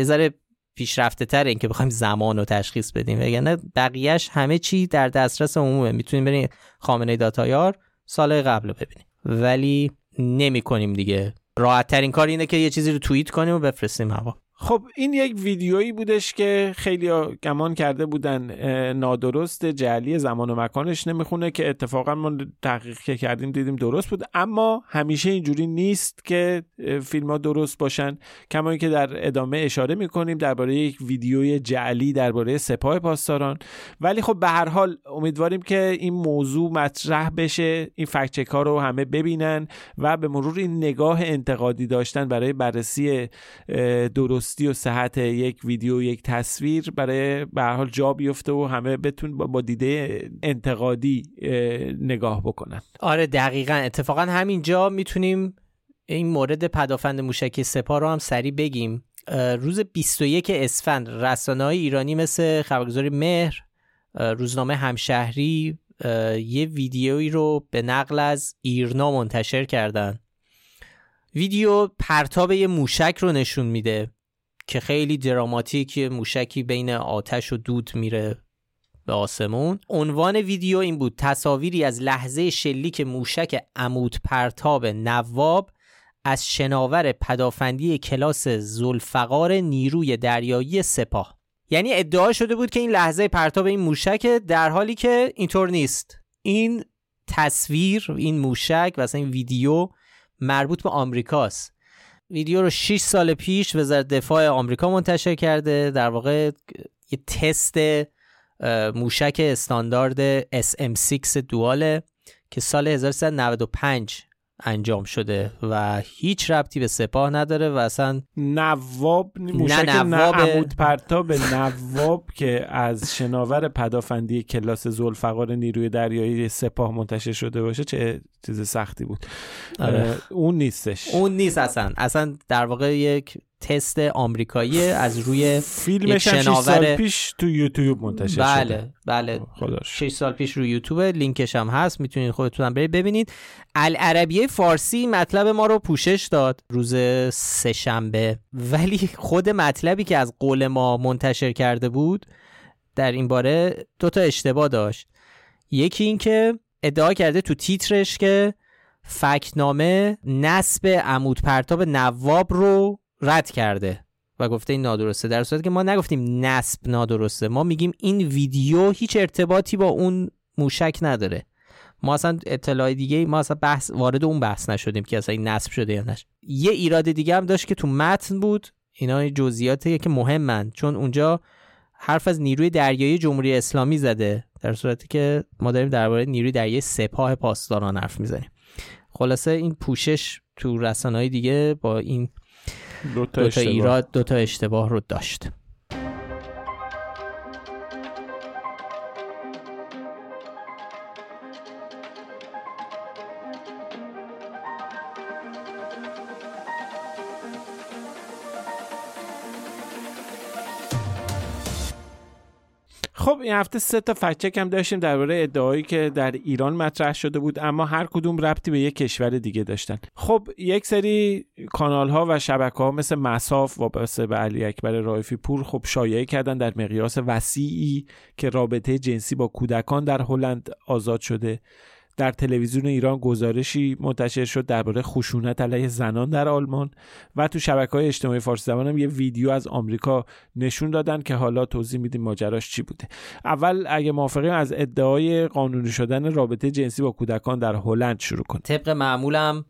ذره پیشرفته تر این که بخوایم زمان رو تشخیص بدیم. یعنی بقیهش همه چی در دسترس عمومه. می‌تونیم بریم خامنه داتایار سال قبل رو ببینیم. ولی نمی کنیم دیگه. راحت ترین کار اینه که یه چیزی رو توییت کنیم و بفرستیم هوا. خب این یک ویدیویی بودش که خیلی گمان کرده بودن نادرست جعلی زمان و مکانش نمی‌خونه که اتفاقا ما تحقیق کردیم دیدیم درست بود. اما همیشه اینجوری نیست که فیلم ها درست باشن. کما که در ادامه اشاره می‌کنیم درباره یک ویدیوی جعلی درباره سپاه پاسداران. ولی خب به هر حال امیدواریم که این موضوع مطرح بشه این فکت ها رو همه ببینن و به مرور این نگاه انتقادی داشتن برای بررسی درست درستی و صحت یک ویدیو یک تصویر برای به حال جا بیفته و همه بتون با دیده انتقادی نگاه بکنن. آره دقیقا. اتفاقا همینجا می‌تونیم این مورد پدافند موشکی سپاه رو هم سریع بگیم. روز 21 اسفند رسانه های ایرانی مثل خبرگزاری مهر روزنامه همشهری یه ویدیویی رو به نقل از ایرنا منتشر کردن. ویدیو پرتاب یه موشک رو نشون میده. که خیلی دراماتیک موشکی بین آتش و دود میره به آسمون. عنوان ویدیو این بود تصاویری از لحظه شلیک موشک عمود پرتاب نواب از شناور پدافندی کلاس زلفقار نیروی دریایی سپاه. یعنی ادعا شده بود که این لحظه پرتاب این موشک در حالی که اینطور نیست. این تصویر این موشک و این ویدیو مربوط به آمریکاست. ویدیو رو 6 سال پیش وزارت دفاع آمریکا منتشر کرده. در واقع یه تست موشک استاندارد SM6 دواله که سال 1395 انجام شده و هیچ ربطی به سپاه نداره و اصلا نواب موشک نه نواب عمود پرتاب نواب که از شناور پدافندی کلاس زلفقار نیروی دریایی سپاه منتشر شده باشه چه چیز سختی بود. آره. اون نیستش. اون نیست اصلا. اصلا در واقع یک تست آمریکایی از روی فیلمش شناور سال پیش تو یوتیوب منتشر بله شده. بله بله. 6 سال پیش رو یوتیوب لینکش هم هست می‌تونید خودتون برید ببینید. العربیه فارسی مطلب ما رو پوشش داد روز سه شنبه. ولی خود مطلبی که از قول ما منتشر کرده بود در این باره دو تا اشتباه داشت. یکی این که ادعا کرده تو تیترش که فکنامه نسب عمود پرتاب نواب رو رد کرده و گفته این نادرسته در صورتی که ما نگفتیم نسب نادرسته. ما میگیم این ویدیو هیچ ارتباطی با اون موشک نداره. ما اصلا اطلاع دیگه ما اصلا بحث وارد اون بحث نشدیم که اصلا این نصب شده یا نش یه ایراد دیگه هم داشت که تو متن بود. اینا جزئیاتی که مهمن. چون اونجا حرف از نیروی دریایی جمهوری اسلامی زده در صورتی که ما داریم درباره نیروی دریایی سپاه پاسداران حرف می‌زنیم. خلاصه این پوشش تو رسانه‌های دیگه با این دو تا, دو تا ایراد دو تا اشتباه رو داشت. خب این هفته سه تا فکچک هم داشتیم درباره ادعایی که در ایران مطرح شده بود اما هر کدوم ربطی به یک کشور دیگه داشتن. خب یک سری کانال ها و شبکه ها مثل مساف وابسته به علی اکبر رایفی پور خب شایعه کردن در مقیاس وسیعی که رابطه جنسی با کودکان در هلند آزاد شده. در تلویزیون ایران گزارشی منتشر شد درباره خشونت علیه زنان در آلمان و تو شبکه های اجتماعی فارسی زبان هم یه ویدیو از آمریکا نشون دادن که حالا توضیح میدیم ماجراش چی بوده. اول اگه موافقیم از ادعای قانونی شدن رابطه جنسی با کودکان در هلند شروع کنیم. طبق معمولم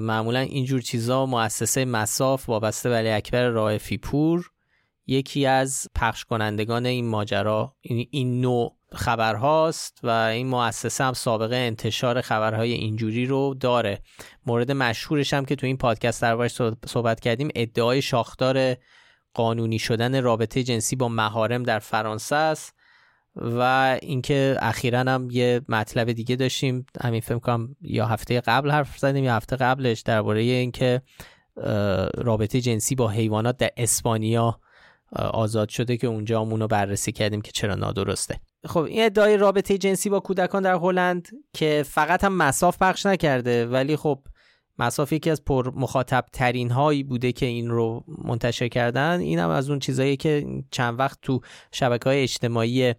معمولا اینجور چیزا مؤسسه مساف وابسته ولی اکبر رائفی پور یکی از پخش کنندگان این ماجرا این, این نوع خبرهاست و این مؤسسه هم سابقه انتشار خبرهای اینجوری رو داره. مورد مشهورش هم که تو این پادکست دربارش صحبت کردیم ادعای شاخدار قانونی شدن رابطه جنسی با مهارم در فرانسه است و اینکه اخیرا هم یه مطلب دیگه داشتیم. همین فکر کنم یا هفته قبل حرف زدیم یا هفته قبلش درباره اینکه رابطه جنسی با حیوانات در اسپانیا آزاد شده که اونجا رو بررسی کردیم که چرا نادرسته. خب این ادعای رابطه جنسی با کودکان در هلند که فقط هم مساف پخش نکرده ولی خب مساف یکی از پر مخاطب ترین هایی بوده که این رو منتشر کردن. این هم از اون چیزایی که چند وقت تو شبکه های اجتماعی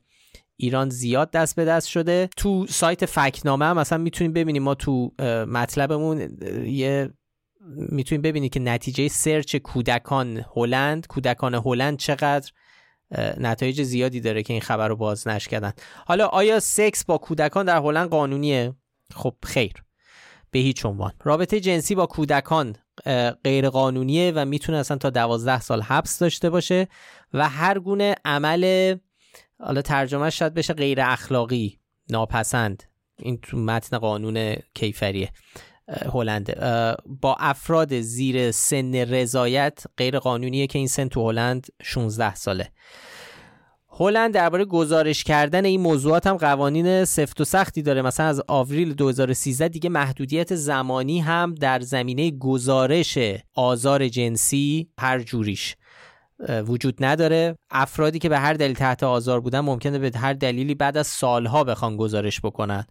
ایران زیاد دست به دست شده. تو سایت فکنامه هم مثلا می‌تونیم ببینیم ما تو مطلبمون یه می‌تونیم ببینید که نتیجه سرچ کودکان هلند کودکان هلند چقدر نتایج زیادی داره که این خبر رو بازنش کردن. حالا آیا سکس با کودکان در هلند قانونیه؟ خب خیر. به هیچ عنوان. رابطه جنسی با کودکان غیر قانونیه و می‌تونه اصلا تا دوازده سال حبس داشته باشه و هر گونه عمل حالا ترجمه شاید بشه غیر اخلاقی ناپسند. این تو متن قانون کیفریه. هلند با افراد زیر سن رضایت غیر قانونیه که این سن تو هلند 16 ساله. هلند درباره گزارش کردن این موضوعات هم قوانین سفت و سختی داره. مثلا از آوریل 2013 دیگه محدودیت زمانی هم در زمینه گزارش آزار جنسی هر جوریش وجود نداره. افرادی که به هر دلیل تحت آزار بودن ممکنه به هر دلیلی بعد از سالها بخوان گزارش بکنن.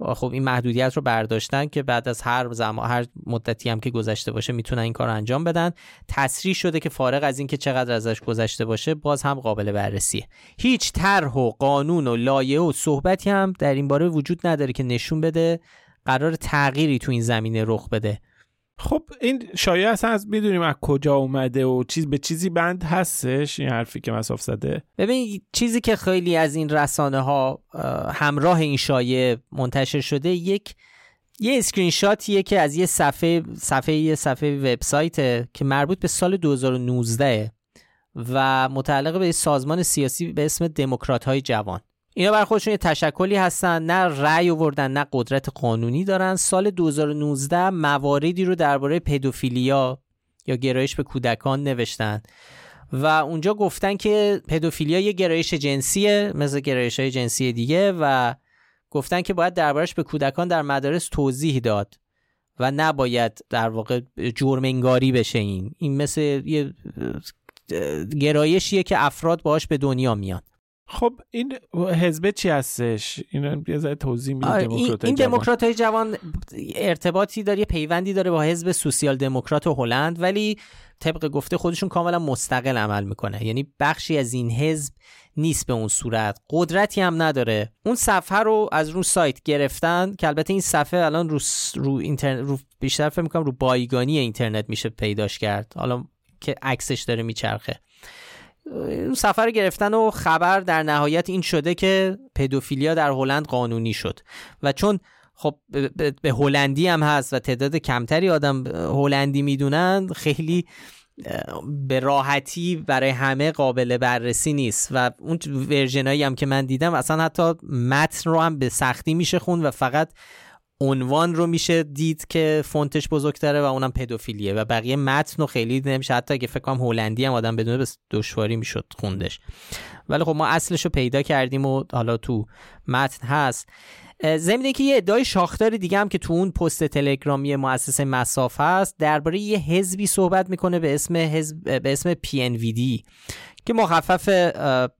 خب این محدودیت رو برداشتن که بعد از هر زمان هر مدتی هم که گذشته باشه می‌تونن این کار رو انجام بدن. تصریح شده که فارغ از اینکه چقدر ازش گذشته باشه باز هم قابل بررسیه. هیچ طرح و قانون و لایه و صحبتی هم در این باره وجود نداره که نشون بده قرار تغییری تو این زمینه رخ بده. خب این شایعه اصلا از می‌دونیم از کجا اومده و چیز به چیزی بند هستش؟ این حرفی که مصاف زده. ببین چیزی که خیلی از این رسانه ها همراه این شایعه منتشر شده یک یه اسکرین شاتیه که از یه صفحه صفحه یه صفحه وبسایت که مربوط به سال 2019 و متعلق به سازمان سیاسی به اسم دموکرات های جوان. اینا بر خودشون یه تشکلی هستن نه رأی آوردن نه قدرت قانونی دارن. سال 2019 مواردی رو درباره پدوفیلیا یا گرایش به کودکان نوشتن و اونجا گفتن که پدوفیلیا یه گرایش جنسیه مثل گرایش های جنسی دیگه و گفتن که باید دربارش به کودکان در مدارس توضیح داد و نباید در واقع جرم انگاری بشه این. این مثل یه گرایشیه که افراد باهاش به دنیا میان. خب این حزب چی هستش؟ اینو یه ذره توضیح می‌دید این, این دموکرات های جوان ارتباطی داره پیوندی داره با حزب سوسیال دموکرات هلند ولی طبق گفته خودشون کاملا مستقل عمل می‌کنه یعنی بخشی از این حزب نیست به اون صورت. قدرتی هم نداره. اون صفحه رو از رو سایت گرفتن که البته این صفحه الان رو, رو, اینترنت رو بیشتر فکر می‌کنم رو بایگانی اینترنت میشه پیداش کرد. حالا که عکسش داره میچرخه. اون سفر گرفتن و خبر در نهایت این شده که پدوفیلیا در هلند قانونی شد. و چون خب به هلندی هم هست و تعداد کمتری آدم هلندی می‌دونن خیلی به راحتی برای همه قابل بررسی نیست. و اون ورژنایی هم که من دیدم اصلا حتی متن رو هم به سختی میشه خون و فقط عنوان رو میشه دید که فونتش بزرگتره و اونم پدوفیلیه و بقیه متن رو خیلی نمیشه. حتی اگه فکر کنم هلندی هم آدم بدونه به دشواری می‌شد خوندش. ولی خب ما اصلش رو پیدا کردیم و حالا تو متن هست. ضمن که یه ادعای شاختار دیگه هم که تو اون پست تلگرامی مؤسسه مساف هست درباره یه حزبی صحبت می‌کنه به اسم حزب به اسم PNVD که مخفف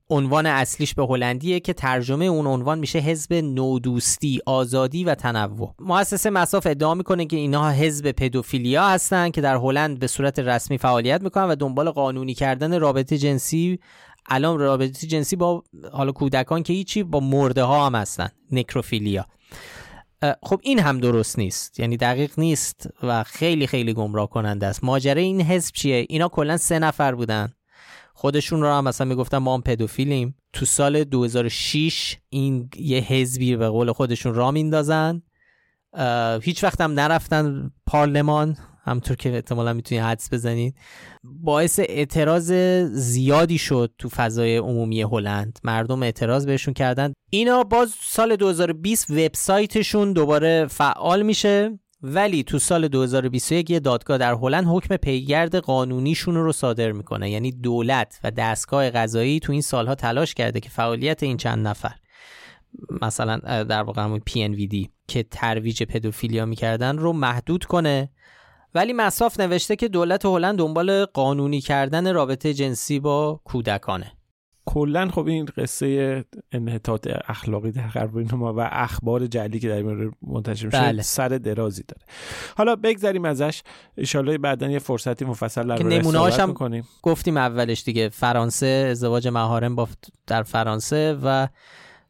عنوان اصلیش به هلندیه که ترجمه اون عنوان میشه حزب نودوستی آزادی و تنوع. مؤسسه مساف ادعا می‌کنه که اینها حزب پدوفیلیا هستن که در هلند به صورت رسمی فعالیت می‌کنن و دنبال قانونی کردن رابطه جنسی الان رابطه جنسی با حالا کودکان که هیچی با مرده ها هم هستن نکروفیلیا. خب این هم درست نیست. یعنی دقیق نیست و خیلی خیلی گمراه کننده است. ماجرای این حزب چیه؟ اینا کلا سه نفر بودن. خودشون رو هم مثلا می‌گفتن ما هم پدوفیلیم. تو سال 2006 این یه حزبی به قول خودشون را میندازن. هیچ وقت هم نرفتن پارلمان. همطور که احتمالا می‌تونید حدس بزنید. باعث اعتراض زیادی شد تو فضای عمومی هلند. مردم اعتراض بهشون کردن. اینا باز سال 2020 وبسایتشون دوباره فعال میشه. ولی تو سال 2021 یه دادگاه در هلند حکم پیگرد قانونیشون رو صادر می‌کنه. یعنی دولت و دستگاه قضایی تو این سالها تلاش کرده که فعالیت این چند نفر مثلا در واقع همون PNVD که ترویج پدوفیلیا می‌کردن رو محدود کنه. ولی مصاف نوشته که دولت هلند دنبال قانونی کردن رابطه جنسی با کودکانه. کلا خب این قصه انحطاط اخلاقی در غرب ما و اخبار جعلی که در این منتشر میشه بله. سر درازی داره. حالا بگذریم ازش. ان بعدا یه فرصتی مفصل در نمونه هم کنیم گفتیم اولش دیگه فرانسه ازدواج مهارم با در فرانسه و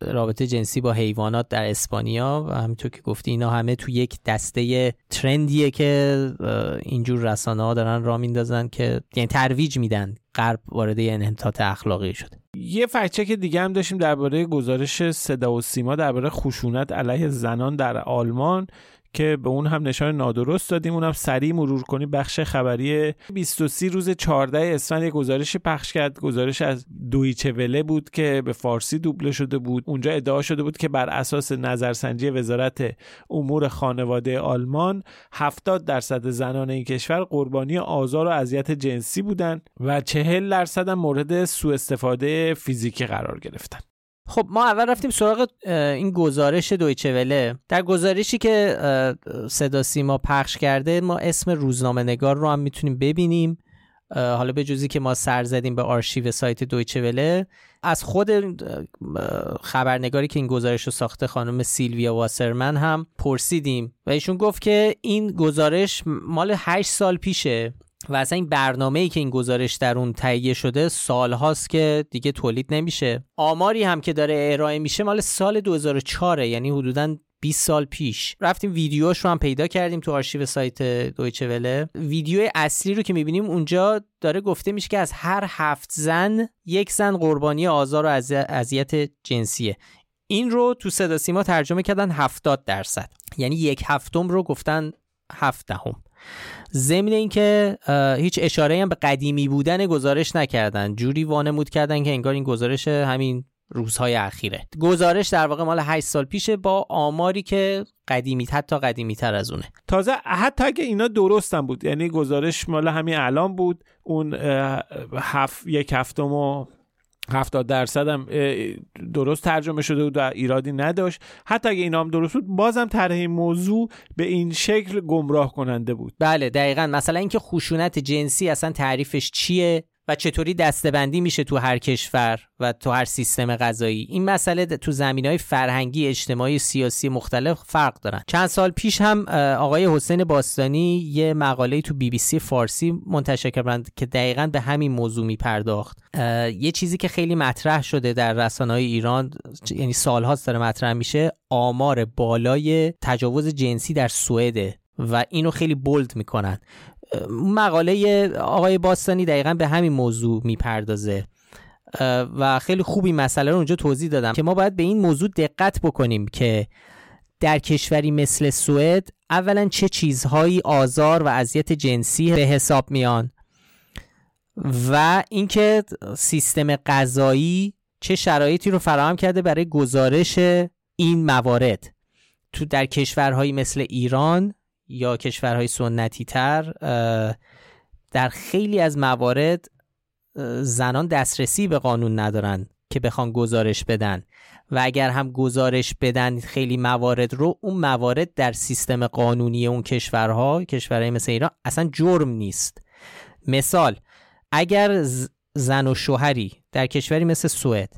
رابطه جنسی با حیوانات در اسپانیا و همینطور که گفتی اینا همه تو یک دسته ترندیه که اینجور رسانه ها دارن را میندازن که یعنی ترویج میدن غرب وارد انحطاط اخلاقی شده. یه که دیگه هم داشتیم درباره گزارش صدا و سیما درباره خشونت علیه زنان در آلمان. که به اون هم نشان نادرست دادیم. اونم سریع مرور کنیم بخش خبری 23 روز 14 اسفند یک گزارش پخش کرد. گزارش از دویچه وله بود که به فارسی دوبله شده بود. اونجا ادعا شده بود که بر اساس نظرسنجی وزارت امور خانواده آلمان 70 درصد زنان این کشور قربانی آزار و اذیت جنسی بودند و 40 درصد مورد سوء استفاده فیزیکی قرار گرفتن. خب ما اول رفتیم سراغ این گزارش دویچه وله. در گزارشی که صدا سیما پخش کرده ما اسم روزنامه نگار رو هم می‌تونیم ببینیم. حالا به جزی که ما سر زدیم به آرشیو سایت دویچه وله از خود خبرنگاری که این گزارش رو ساخته خانم سیلویا واسرمن هم پرسیدیم و ایشون گفت که این گزارش مال 8 سال پیشه. و اصلا این برنامه ای که این گزارش در اون تهیه شده سال هاست که دیگه تولید نمیشه. آماری هم که داره ارائه میشه مال سال 2004 یعنی حدودا 20 سال پیش. رفتیم ویدیوش رو هم پیدا کردیم تو آرشیو سایت دویچه وله. ویدیو اصلی رو که می‌بینیم اونجا داره گفته میشه که از هر هفت زن یک زن قربانی آزار و اذیت جنسیه. این رو تو صدا سیما ترجمه کردن 70 درصد. یعنی یک هفتم رو گفتن هفت دهم. ضمن اینکه هیچ اشاره هم به قدیمی بودن گزارش نکردن. جوری وانمود کردن که انگار این گزارش همین روزهای اخیره. گزارش در واقع مال 8 سال پیشه با آماری که قدیمی حتی قدیمی تر از اونه. تازه حتی اگه اینا درستم بود یعنی گزارش مال همین الان بود اون هفت یک هفتم و 70 درصد هم درست ترجمه شده بود و ایرادی نداشت. حتی اگه اینا هم درست بود بازم طرح موضوع به این شکل گمراه کننده بود. بله دقیقا. مثلا اینکه خشونت جنسی اصلا تعریفش چیه؟ و چطوری دستبندی میشه تو هر کشور و تو هر سیستم غذایی؟ این مسئله تو زمین های فرهنگی اجتماعی سیاسی مختلف فرق دارن. چند سال پیش هم آقای حسین باستانی یه مقاله تو بی بی سی فارسی منتشر کردند که دقیقا به همین موضوع میپرداخت. یه چیزی که خیلی مطرح شده در رسانه های ایران یعنی سالهاست داره مطرح میشه آمار بالای تجاوز جنسی در سوئده و اینو خیلی بولد می‌کنن. مقاله آقای باستانی دقیقا به همین موضوع می‌پردازه. و خیلی خوب این مسئله رو اونجا توضیح دادم که ما باید به این موضوع دقت بکنیم که در کشوری مثل سوئد اولا چه چیزهایی آزار و اذیت جنسی به حساب میان و اینکه سیستم قضایی چه شرایطی رو فراهم کرده برای گزارش این موارد. تو در کشورهایی مثل ایران یا کشورهای سنتی تر در خیلی از موارد زنان دسترسی به قانون ندارن که بخوان گزارش بدن. و اگر هم گزارش بدن خیلی موارد رو اون موارد در سیستم قانونی اون کشورها کشورهای مثل ایران اصلا جرم نیست. مثال اگر زن و شوهری در کشوری مثل سوئد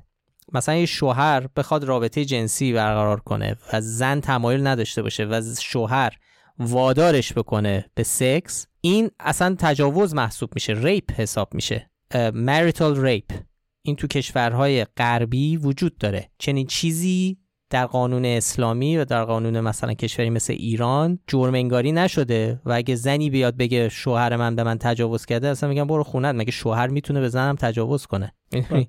مثلا یه شوهر بخواد رابطه جنسی برقرار کنه و زن تمایل نداشته باشه و شوهر وادارش بکنه به سکس این اصلا تجاوز محسوب میشه ریپ حساب میشه. marital rape این تو کشورهای غربی وجود داره. چنین چیزی در قانون اسلامی و در قانون مثلا کشوری مثل ایران جرم انگاری نشده و اگه زنی بیاد بگه شوهر من به من تجاوز کرده اصلا میگم برو خونت مگه شوهر می‌تونه به زنم تجاوز کنه؟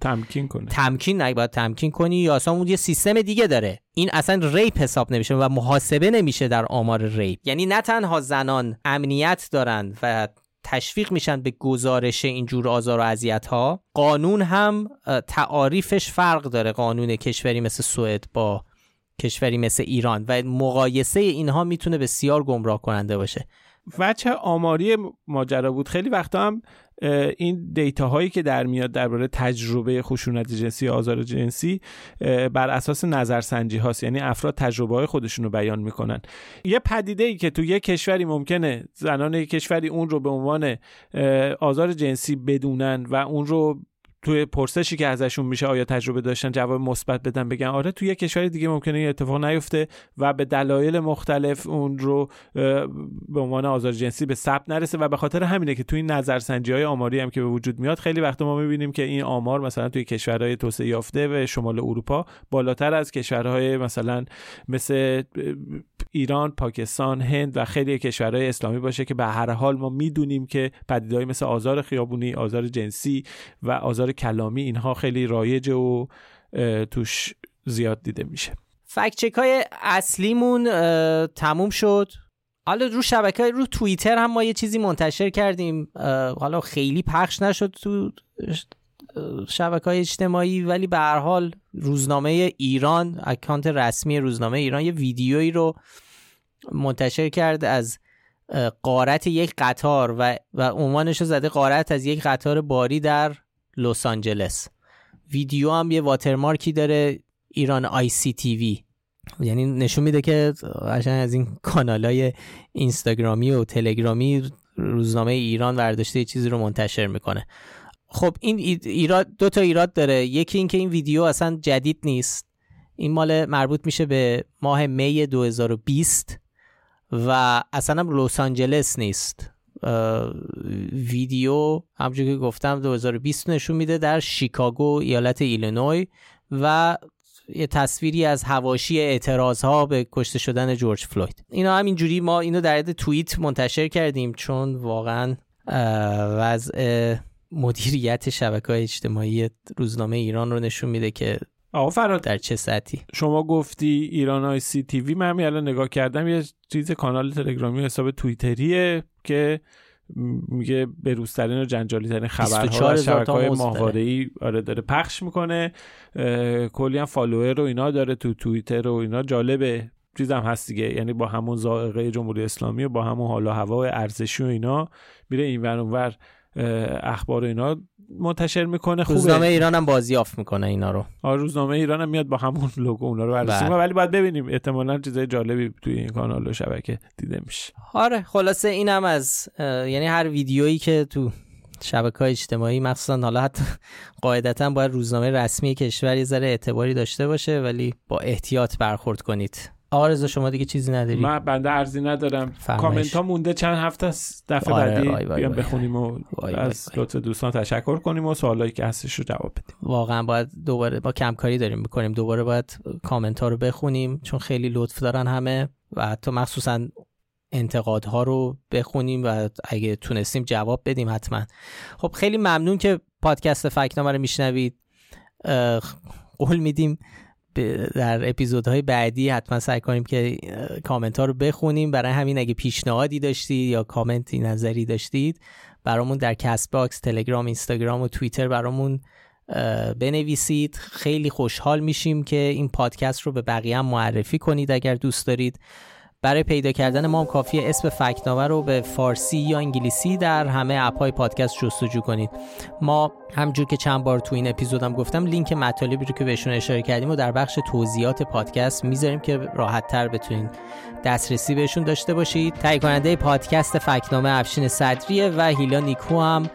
تمکین کنه. [laughs] تمکین نه باید تمکین کنی یا اصلا اون یه سیستم دیگه داره. این اصلا rape حساب نمیشه و محاسبه نمیشه در آمار rape. یعنی نه تنها زنان امنیت دارن و تشویق میشن به گزارش اینجور آزار و اذیت ها قانون هم تعاریفش فرق داره. قانون کشوری مثل سوئد با کشوری مثل ایران و مقایسه اینها می‌تونه بسیار گمراه کننده باشه. وچه آماری ماجرا بود. خیلی وقتا هم این دیتا هایی که در میاد درباره تجربه خشونت جنسی آزار جنسی بر اساس نظرسنجی هاست. یعنی افراد تجربه های خودشون رو بیان می‌کنن. یه پدیده ای که تو یه کشوری ممکنه زنان یک کشوری اون رو به عنوان آزار جنسی بدونن و اون رو توی پرسشی که ازشون میشه آیا تجربه داشتن جواب مثبت بدن بگن؟ آره توی یه کشور دیگه ممکنه این اتفاق نیفته و به دلایل مختلف اون رو به عنوان آزار جنسی به ثبت نرسه و به خاطر همینه که توی این نظرسنجی های آماری هم که به وجود میاد خیلی وقت ما می‌بینیم که این آمار مثلا توی کشورهای توسعه یافته و شمال اروپا بالاتر از کشورهای مثلا مثل ایران، پاکستان، هند و خیلی کشورهای اسلامی باشه که به هر حال ما می‌دونیم که پدیده‌ای مثل آزار خیابونی، آزار جنسی و آزار کلامی اینها خیلی رایج و توش زیاد دیده میشه. فکچک های اصلیمون تموم شد. حالا رو شبکه رو توییتر هم ما یه چیزی منتشر کردیم. حالا خیلی پخش نشد تو شبکه های اجتماعی ولی به هر حال روزنامه ایران اکانت رسمی روزنامه ایران یه ویدیویی رو منتشر کرد از قارت یک قطار و و عنوانش رو زده قارت از یک قطار باری در لس آنجلس. ویدیو هم یه واترمارکی داره ایران آی سی تی وی. یعنی نشون میده که قشنگ از این کانال های اینستاگرامی و تلگرامی روزنامه ایران ورداشته یه چیزی رو منتشر می‌کنه. خب این ایراد دو تا ایراد داره. یکی اینکه این ویدیو اصلا جدید نیست. این مال مربوط میشه به ماه می 2020 و اصلا هم لس آنجلس نیست. ویدیو همونجور که گفتم 2020 نشون میده در شیکاگو ایالت ایلینوی و یه تصویری از هواشی اعتراض ها به کشته شدن جورج فلوید. اینا همینجوری ما اینو در توییت منتشر کردیم چون واقعا وضع مدیریت شبکه های اجتماعی روزنامه ایران رو نشون میده که آقا فراد در چه سطحی. شما گفتی ایران آی سی تی وی من الان نگاه کردم یه چیز کانال تلگرامی و حساب توییتریه که میگه بروزترین و جنجالی ترین خبرها از شبکه های ماهواره ای آره داره پخش می‌کنه. کلی هم فالوور و اینا داره تو توییتر و اینا جالبه. چیزم هست دیگه یعنی با همون ذائقه جمهوری اسلامی و با همون حال و هوا ارزشی و اینا میره این ور اخبار اینا منتشر می‌کنه. خوبه. روزنامه ایران هم بازیافت می‌کنه اینا رو. آره روزنامه ایران هم میاد با همون لوگو اونا رو بررسی بله. ولی باید ببینیم. احتمالا چیزای جالبی توی این کانال و شبکه دیده میشه. آره خلاصه اینم از یعنی هر ویدیویی که تو شبکه های اجتماعی مخصوصا حالا حتی قاعدتا باید روزنامه رسمی کشور یه ذره اعتباری داشته باشه ولی با احتیاط برخورد کنید. آرزو شما دیگه چیزی نداری؟ من بنده ارزی ندارم. کامنت ها مونده چند هفته است. دفعه آره، بعدی بیام بخونیم و از لطف دوستان تشکر کنیم و سوالایی که هستش رو جواب بدیم. واقعا باید دوباره با کمکاری داریم می‌کنیم. دوباره باید کامنت ها رو بخونیم چون خیلی لطف دارن همه و حتی مخصوصا انتقادها رو بخونیم و اگه تونستیم جواب بدیم حتما. خب خیلی ممنون که پادکست فکنامه رو میشنوید. قول میدیم. در اپیزودهای بعدی حتما سعی کنیم که کامنت ها رو بخونیم. برای همین اگه پیشنهادی داشتید یا کامنتی نظری داشتید برامون در کست باکس تلگرام اینستاگرام و توییتر برامون بنویسید. خیلی خوشحال میشیم که این پادکست رو به بقیه معرفی کنید اگر دوست دارید. برای پیدا کردن ما هم کافیه اسم فکت‌نامه رو به فارسی یا انگلیسی در همه اپهای پادکست جستجو کنید. ما همونجور که چند بار تو این اپیزودم گفتم لینک مطالبی رو که بهشون اشاره کردیم و در بخش توضیحات پادکست می‌ذاریم که راحت تر بتونید دسترسی بهشون داشته باشید. تهیه کننده پادکست فکنامه افشین صدریه و هیلا نیکو هم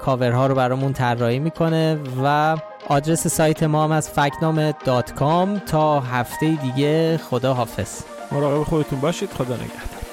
کاورها رو برامون طراحی می‌کنه و آدرس سایت ما هم از فکنامه تا هفته دیگه خدا حافظ مراقب خودتون باشید. خدا نگهدار.